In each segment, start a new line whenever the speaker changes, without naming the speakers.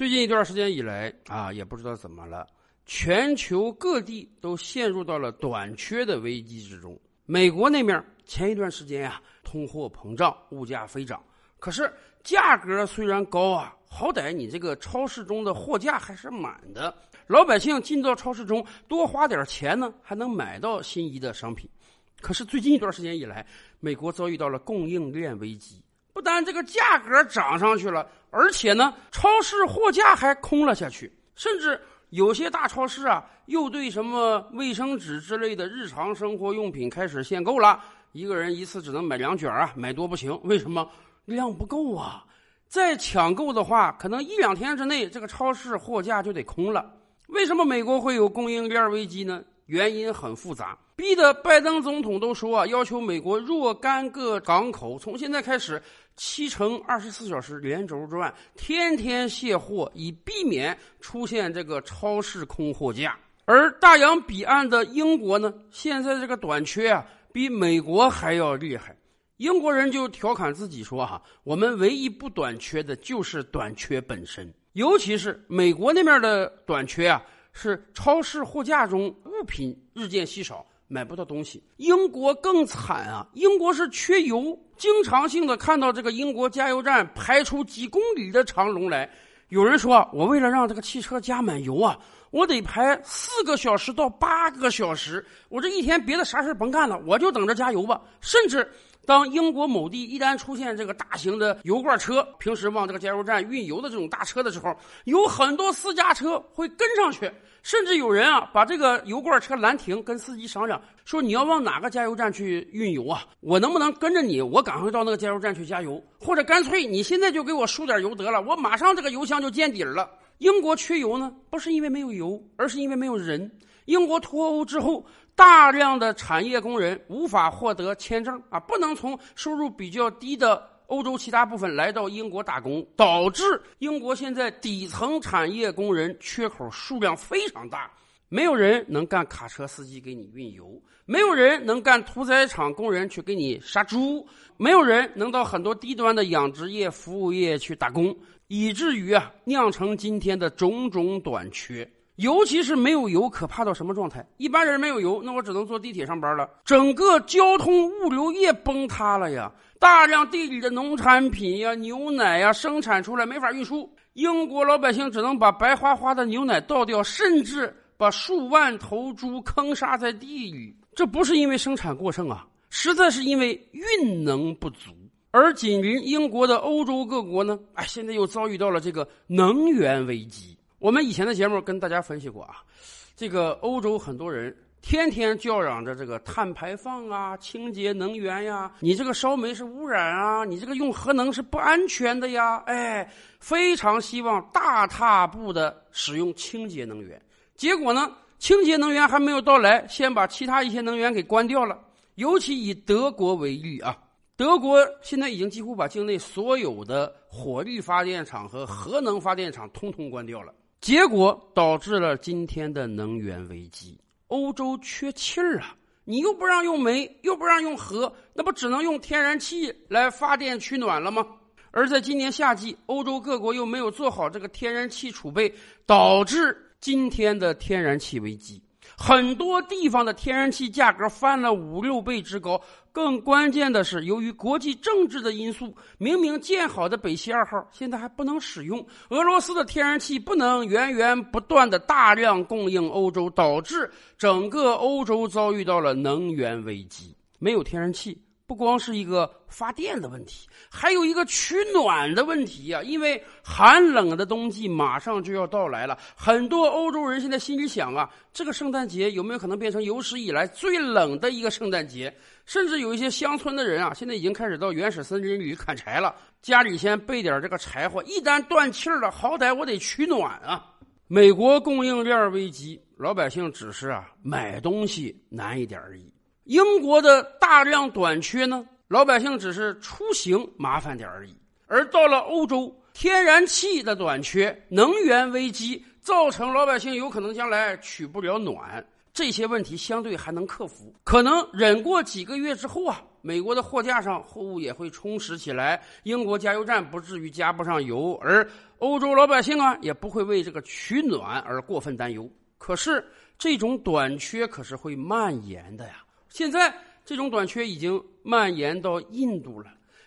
最近一段时间以来啊，也不知道怎么了，全球各地都陷入到了短缺的危机之中。美国那面前一段时间呀，通货膨胀，物价飞涨，可是价格虽然高啊，好歹你这个超市中的货架还是满的，老百姓进到超市中多花点钱呢，还能买到心仪的商品。可是最近一段时间以来，美国遭遇到了供应链危机。不但这个价格涨上去了，而且呢，超市货架还空了下去。甚至有些大超市啊，又对什么卫生纸之类的日常生活用品开始限购了。一个人一次只能买两卷啊，买多不行。为什么？量不够啊！再抢购的话，可能一两天之内，这个超市货架就得空了。为什么美国会有供应链危机呢？原因很复杂，逼得拜登总统都说啊，要求美国若干个港口从现在开始七乘二十四小时连轴转，天天卸货，以避免出现这个超市空货架。而大洋彼岸的英国呢，现在这个短缺啊，比美国还要厉害。英国人就调侃自己说哈，我们唯一不短缺的就是短缺本身，尤其是美国那边的短缺啊。是超市货架中物品日渐稀少，买不到东西。英国更惨啊！英国是缺油，经常性的看到这个英国加油站排出几公里的长龙来。有人说，我为了让这个汽车加满油啊，我得排四个小时到八个小时，我这一天别的啥事甭干了，我就等着加油吧。甚至。当英国某地一旦出现这个大型的油罐车，平时往这个加油站运油的这种大车的时候，有很多私家车会跟上去，甚至有人啊把这个油罐车拦停，跟司机商量说：“你要往哪个加油站去运油啊？我能不能跟着你？我赶快到那个加油站去加油，或者干脆你现在就给我输点油得了，我马上这个油箱就见底了。”英国缺油呢，不是因为没有油，而是因为没有人。英国脱欧之后。大量的产业工人无法获得签证啊，不能从收入比较低的欧洲其他部分来到英国打工，导致英国现在底层产业工人缺口数量非常大。没有人能干卡车司机给你运油，没有人能干屠宰场工人去给你杀猪，没有人能到很多低端的养殖业、服务业去打工，以至于啊酿成今天的种种短缺。尤其是没有油，可怕到什么状态？一般人没有油，那我只能坐地铁上班了。整个交通物流业崩塌了呀！大量地里的农产品呀、牛奶呀生产出来没法运输，英国老百姓只能把白花花的牛奶倒掉，甚至把数万头猪坑杀在地里。这不是因为生产过剩啊，实在是因为运能不足。而紧邻英国的欧洲各国呢，哎，现在又遭遇到了这个能源危机。我们以前的节目跟大家分析过啊，这个欧洲很多人天天叫嚷着这个碳排放啊、清洁能源呀，你这个烧煤是污染啊，你这个用核能是不安全的呀，哎，非常希望大踏步的使用清洁能源。结果呢，清洁能源还没有到来，先把其他一些能源给关掉了。尤其以德国为例啊，德国现在已经几乎把境内所有的火力发电厂和核能发电厂通通关掉了。结果导致了今天的能源危机，欧洲缺气儿啊！你又不让用煤，又不让用核，那不只能用天然气来发电取暖了吗？而在今年夏季，欧洲各国又没有做好这个天然气储备，导致今天的天然气危机。很多地方的天然气价格翻了五六倍之高，更关键的是，由于国际政治的因素，明明建好的北溪二号现在还不能使用，俄罗斯的天然气不能源源不断的大量供应欧洲，导致整个欧洲遭遇到了能源危机，没有天然气。不光是一个发电的问题，还有一个取暖的问题呀。因为寒冷的冬季马上就要到来了，很多欧洲人现在心里想啊，这个圣诞节有没有可能变成有史以来最冷的一个圣诞节？甚至有一些乡村的人啊，现在已经开始到原始森林里砍柴了，家里先备点这个柴火，一旦断气了，好歹我得取暖啊。美国供应链危机，老百姓只是啊买东西难一点而已。英国的大量短缺呢，老百姓只是出行麻烦点而已；而到了欧洲，天然气的短缺、能源危机，造成老百姓有可能将来取不了暖。这些问题相对还能克服。可能忍过几个月之后啊，美国的货架上货物也会充实起来，英国加油站不至于加不上油，而欧洲老百姓啊也不会为这个取暖而过分担忧。可是这种短缺可是会蔓延的呀！现在这种短缺已经蔓延到印度了。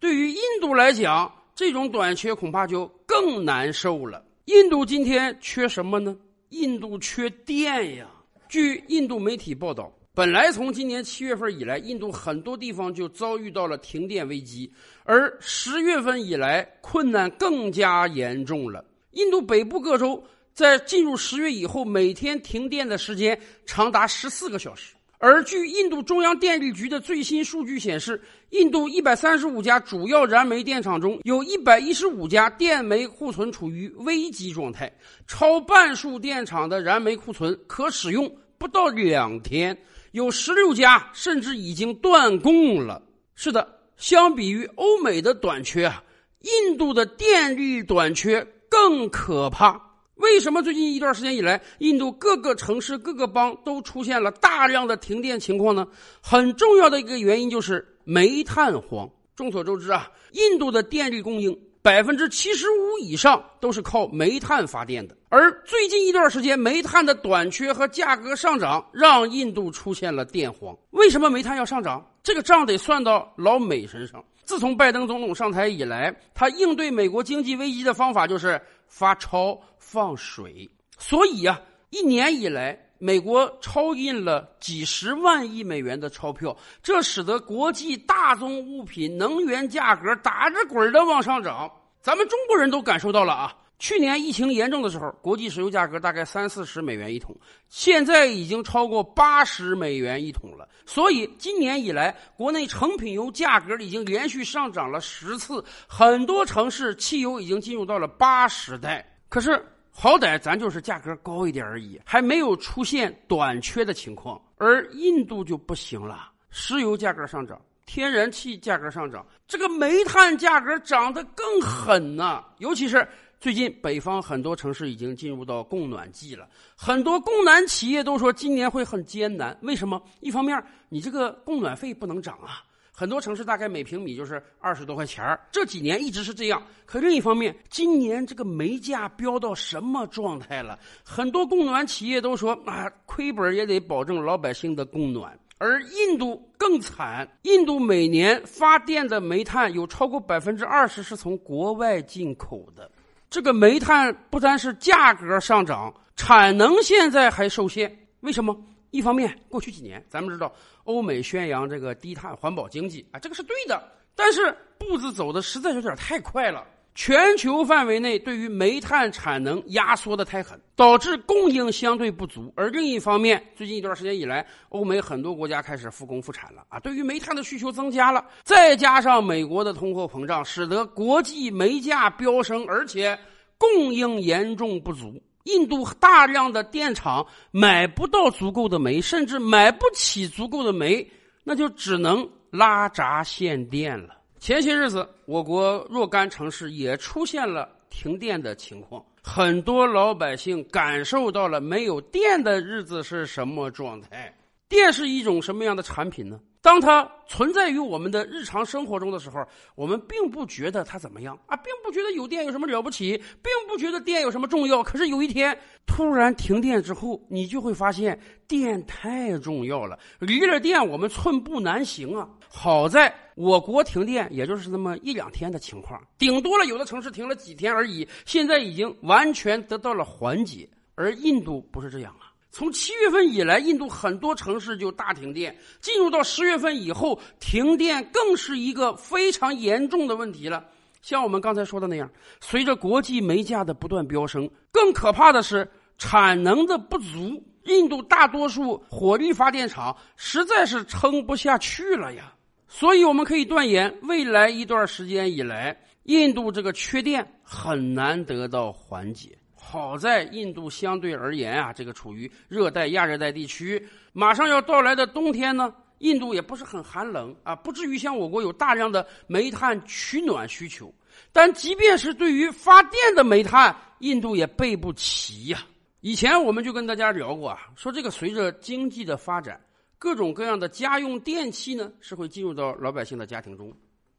对于印度来讲，这种短缺恐怕就更难受了。印度今天缺什么呢？印度缺电呀！据印度媒体报道，本来从今年七月份以来，印度很多地方就遭遇到了停电危机，而十月份以来，困难更加严重了。印度北部各州在进入十月以后，每天停电的时间长达十四个小时。而据印度中央电力局的最新数据显示，印度一百三十五家主要燃煤电厂中有一百一十五家电煤库存处于危机状态，超半数电厂的燃煤库存可使用不到两天，有十六家甚至已经断供了。是的，相比于欧美的短缺啊，印度的电力短缺更可怕。为什么最近一段时间以来，印度各个城市、各个邦都出现了大量的停电情况呢？很重要的一个原因就是煤炭荒。众所周知啊，印度的电力供应百分之七十五以上都是靠煤炭发电的。而最近一段时间，煤炭的短缺和价格上涨，让印度出现了电荒。为什么煤炭要上涨？这个账得算到老美身上。自从拜登总统上台以来，他应对美国经济危机的方法就是发钞放水。所以啊，一年以来，美国超印了几十万亿美元的钞票，这使得国际大宗物品能源价格打着滚的往上涨。咱们中国人都感受到了啊。去年疫情严重的时候，国际石油价格大概三四十美元一桶，现在已经超过八十美元一桶了。所以今年以来，国内成品油价格已经连续上涨了十次，很多城市汽油已经进入到了八十代。可是好歹咱就是价格高一点而已，还没有出现短缺的情况。而印度就不行了，石油价格上涨，天然气价格上涨，这个煤炭价格涨得更狠呐，尤其是。最近，北方很多城市已经进入到供暖季了，很多供暖企业都说今年会很艰难。为什么？一方面，你这个供暖费不能涨啊，很多城市大概每平米就是二十多块钱这几年一直是这样。可另一方面，今年这个煤价飙到什么状态了？很多供暖企业都说啊，亏本也得保证老百姓的供暖。而印度更惨，印度每年发电的煤炭有超过百分之二十是从国外进口的。这个煤炭不单是价格上涨，产能现在还受限。为什么？一方面，过去几年咱们知道欧美宣扬这个低碳环保经济啊，这个是对的，但是步子走的实在有点太快了。全球范围内对于煤炭产能压缩的太狠，导致供应相对不足。而另一方面，最近一段时间以来，欧美很多国家开始复工复产了啊，对于煤炭的需求增加了。再加上美国的通货膨胀，使得国际煤价飙升，而且供应严重不足。印度大量的电厂买不到足够的煤，甚至买不起足够的煤，那就只能拉闸限电了。前些日子，我国若干城市也出现了停电的情况，很多老百姓感受到了没有电的日子是什么状态。电是一种什么样的产品呢？当它存在于我们的日常生活中的时候，我们并不觉得它怎么样啊，并不觉得有电有什么了不起，并不觉得电有什么重要。可是有一天突然停电之后，你就会发现电太重要了，离了电我们寸步难行啊。好在我国停电也就是那么一两天的情况，顶多了有的城市停了几天而已，现在已经完全得到了缓解。而印度不是这样啊。从七月份以来，印度很多城市就大停电。进入到十月份以后，停电更是一个非常严重的问题了。像我们刚才说的那样，随着国际煤价的不断飙升，更可怕的是产能的不足。印度大多数火力发电厂实在是撑不下去了呀。所以我们可以断言，未来一段时间以来，印度这个缺电很难得到缓解。好在印度相对而言啊，这个处于热带亚热带地区，马上要到来的冬天呢，印度也不是很寒冷啊，不至于像我国有大量的煤炭取暖需求。但即便是对于发电的煤炭，印度也备不齐呀。以前我们就跟大家聊过啊，说这个随着经济的发展，各种各样的家用电器呢是会进入到老百姓的家庭中。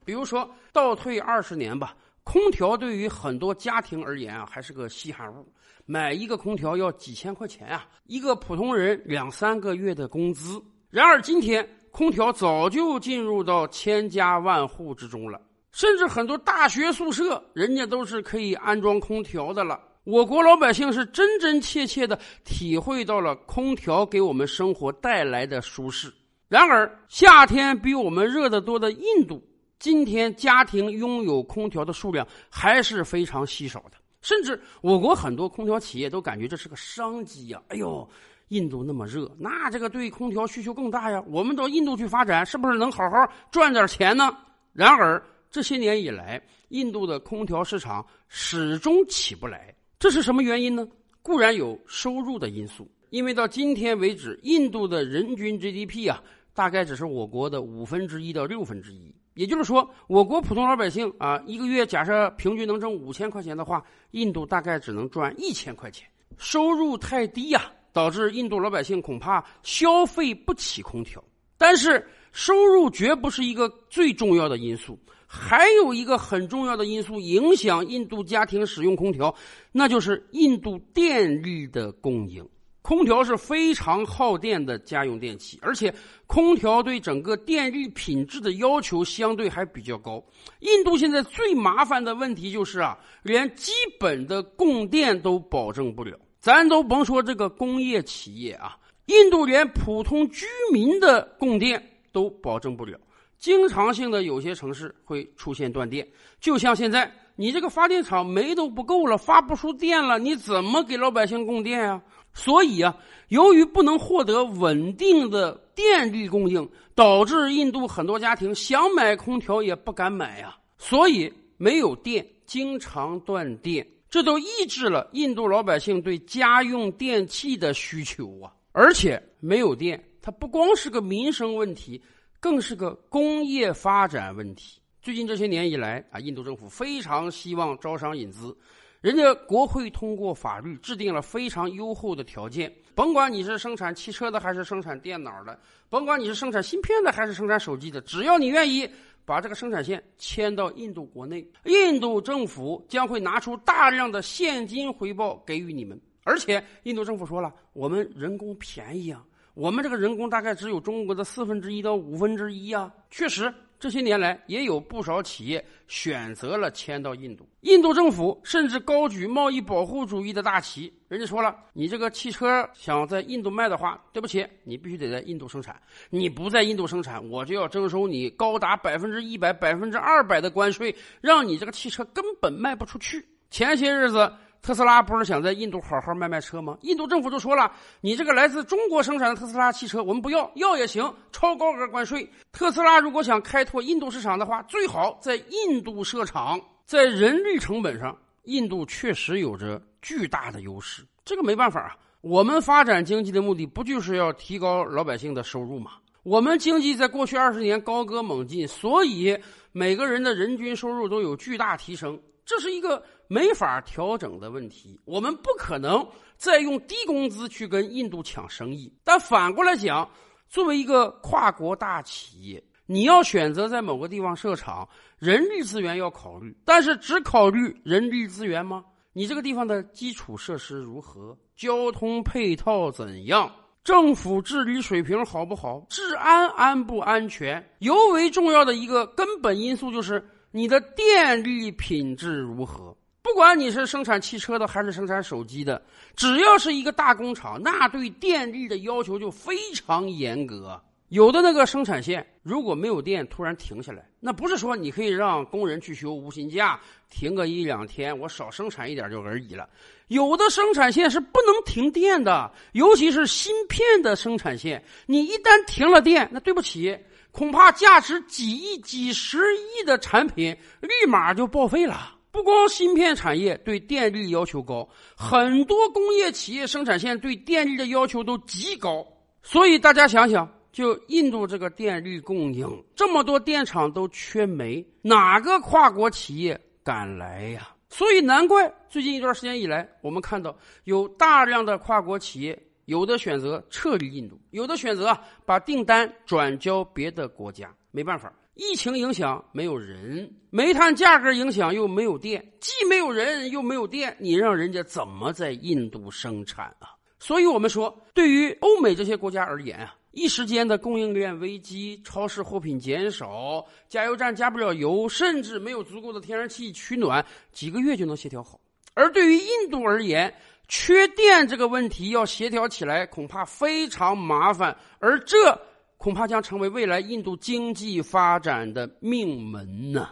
比如说倒退二十年吧，空调对于很多家庭而言啊还是个稀罕物，买一个空调要几千块钱啊，一个普通人两三个月的工资。然而今天，空调早就进入到千家万户之中了，甚至很多大学宿舍，人家都是可以安装空调的了。我国老百姓是真真切切的体会到了空调给我们生活带来的舒适。然而，夏天比我们热得多的印度，今天家庭拥有空调的数量还是非常稀少的。甚至我国很多空调企业都感觉这是个商机呀！哎呦，印度那么热，那这个对空调需求更大呀。我们到印度去发展，是不是能好好赚点钱呢？然而，这些年以来，印度的空调市场始终起不来。这是什么原因呢？固然有收入的因素，因为到今天为止，印度的人均 GDP 啊，大概只是我国的五分之一到六分之一。也就是说，我国普通老百姓啊，一个月假设平均能挣五千块钱的话，印度大概只能赚一千块钱，收入太低呀，导致印度老百姓恐怕消费不起空调。但是，收入绝不是一个最重要的因素。还有一个很重要的因素影响印度家庭使用空调，那就是印度电力的供应。空调是非常耗电的家用电器，而且空调对整个电力品质的要求相对还比较高。印度现在最麻烦的问题就是啊，连基本的供电都保证不了。咱都甭说这个工业企业啊，印度连普通居民的供电都保证不了。经常性的有些城市会出现断电，就像现在，你这个发电厂煤都不够了，发不出电了，你怎么给老百姓供电呀？所以啊，由于不能获得稳定的电力供应，导致印度很多家庭想买空调也不敢买呀。所以没有电，经常断电，这都抑制了印度老百姓对家用电器的需求啊。而且没有电，它不光是个民生问题。更是个工业发展问题。最近这些年以来啊，印度政府非常希望招商引资，人家国会通过法律制定了非常优厚的条件。甭管你是生产汽车的还是生产电脑的，甭管你是生产芯片的还是生产手机的，只要你愿意把这个生产线迁到印度国内，印度政府将会拿出大量的现金回报给予你们。而且印度政府说了，我们人工便宜啊。我们这个人工大概只有中国的四分之一到五分之一呀。确实，这些年来也有不少企业选择了迁到印度。印度政府甚至高举贸易保护主义的大旗，人家说了，你这个汽车想在印度卖的话，对不起，你必须得在印度生产。你不在印度生产，我就要征收你高达百分之一百、百分之二百的关税，让你这个汽车根本卖不出去。前些日子。特斯拉不是想在印度好好卖卖车吗？印度政府就说了：“你这个来自中国生产的特斯拉汽车，我们不要，要也行，超高额关税。特斯拉如果想开拓印度市场的话，最好在印度设厂。在人力成本上，印度确实有着巨大的优势。这个没办法啊，我们发展经济的目的不就是要提高老百姓的收入吗？我们经济在过去二十年高歌猛进，所以每个人的人均收入都有巨大提升。这是一个。”没法调整的问题，我们不可能再用低工资去跟印度抢生意。但反过来讲，作为一个跨国大企业，你要选择在某个地方设厂，人力资源要考虑，但是只考虑人力资源吗？你这个地方的基础设施如何？交通配套怎样？政府治理水平好不好？治安安不安全？尤为重要的一个根本因素就是你的电力品质如何？不管你是生产汽车的还是生产手机的，只要是一个大工厂，那对电力的要求就非常严格。有的那个生产线如果没有电突然停下来，那不是说你可以让工人去休无薪假，停个一两天，我少生产一点就而已了。有的生产线是不能停电的，尤其是芯片的生产线，你一旦停了电，那对不起，恐怕价值几亿、几十亿的产品立马就报废了。不光芯片产业对电力要求高，很多工业企业生产线对电力的要求都极高。所以大家想想，就印度这个电力供应，这么多电厂都缺煤，哪个跨国企业敢来呀？所以难怪最近一段时间以来，我们看到有大量的跨国企业，有的选择撤离印度，有的选择把订单转交别的国家。没办法，疫情影响没有人，煤炭价格影响又没有电，既没有人又没有电，你让人家怎么在印度生产啊？所以我们说，对于欧美这些国家而言啊。一时间的供应链危机，超市货品减少，加油站加不了油，甚至没有足够的天然气取暖，几个月就能协调好。而对于印度而言，缺电这个问题要协调起来恐怕非常麻烦，而这恐怕将成为未来印度经济发展的命门呢。